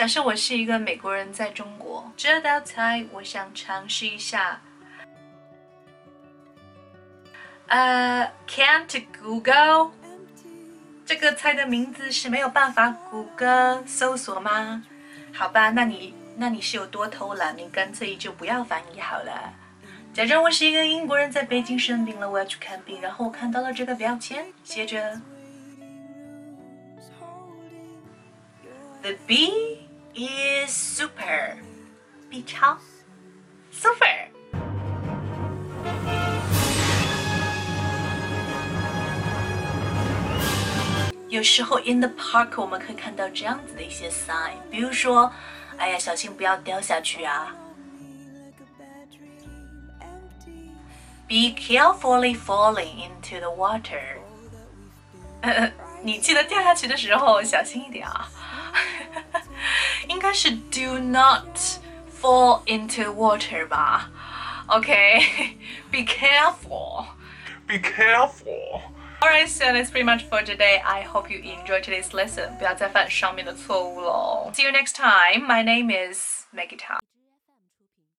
假设我是一个美国人，在中国，这道菜我想尝试一下。呃，Can't Google？这个菜的名字是没有办法谷歌搜索吗？好吧，那你那你是有多偷懒？你干脆就不要翻译好了。假装我是一个英国人，在北京生病了，我要去看病，然后我看到了这个标签，写着 The bee is super，B 超，super。有时候 in the park 我们可以看到这样子的一些 sign，比如说，哎呀，小心不要掉下去啊！Be carefully falling into the water。你记得掉下去的时候小心一点啊！ 应该是 do not fall into water 吧？OK，be careful。Be careful。Alright, so that's pretty much for today. I hope you enjoyed today's lesson. 不要再犯上面的错误喽。See you next time. My name is Maggie Tao.